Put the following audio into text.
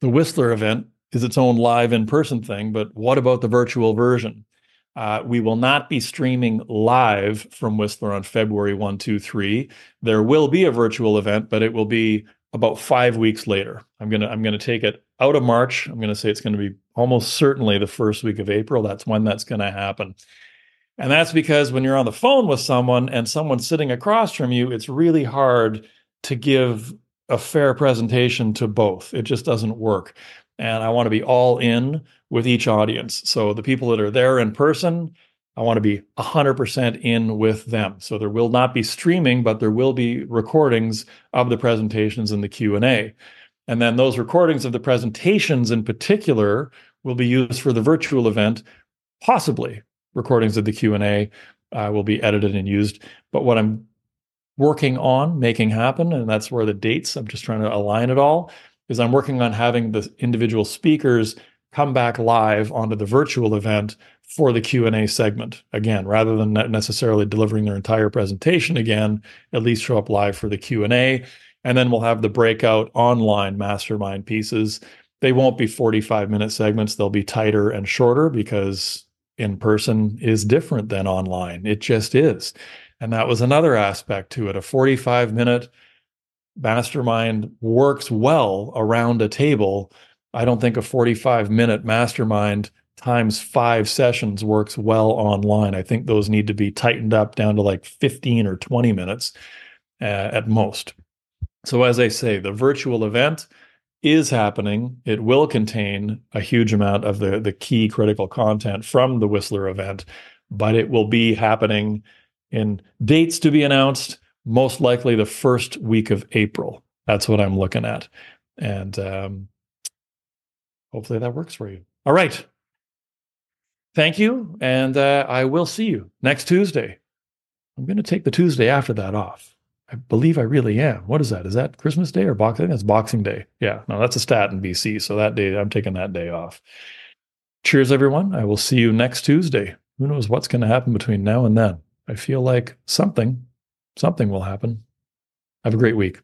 the Whistler event is its own live in person thing, but what about the virtual version? Uh, we will not be streaming live from Whistler on February 1, 2, 3. There will be a virtual event, but it will be about five weeks later. I'm gonna I'm gonna take it out of March. I'm gonna say it's gonna be almost certainly the first week of April. That's when that's gonna happen. And that's because when you're on the phone with someone and someone's sitting across from you, it's really hard to give a fair presentation to both. It just doesn't work. And I want to be all in with each audience. So the people that are there in person, I want to be 100% in with them. So there will not be streaming, but there will be recordings of the presentations and the Q&A. And then those recordings of the presentations in particular will be used for the virtual event, possibly recordings of the q&a uh, will be edited and used but what i'm working on making happen and that's where the dates i'm just trying to align it all is i'm working on having the individual speakers come back live onto the virtual event for the q&a segment again rather than necessarily delivering their entire presentation again at least show up live for the q&a and then we'll have the breakout online mastermind pieces they won't be 45 minute segments they'll be tighter and shorter because in person is different than online. It just is. And that was another aspect to it. A 45 minute mastermind works well around a table. I don't think a 45 minute mastermind times five sessions works well online. I think those need to be tightened up down to like 15 or 20 minutes uh, at most. So, as I say, the virtual event is happening. It will contain a huge amount of the, the key critical content from the Whistler event, but it will be happening in dates to be announced, most likely the first week of April. That's what I'm looking at. And um, hopefully that works for you. All right. Thank you. And uh, I will see you next Tuesday. I'm going to take the Tuesday after that off. I believe I really am. What is that? Is that Christmas Day or Boxing? That's Boxing Day. Yeah, no, that's a stat in BC. So that day, I'm taking that day off. Cheers, everyone. I will see you next Tuesday. Who knows what's going to happen between now and then? I feel like something, something will happen. Have a great week.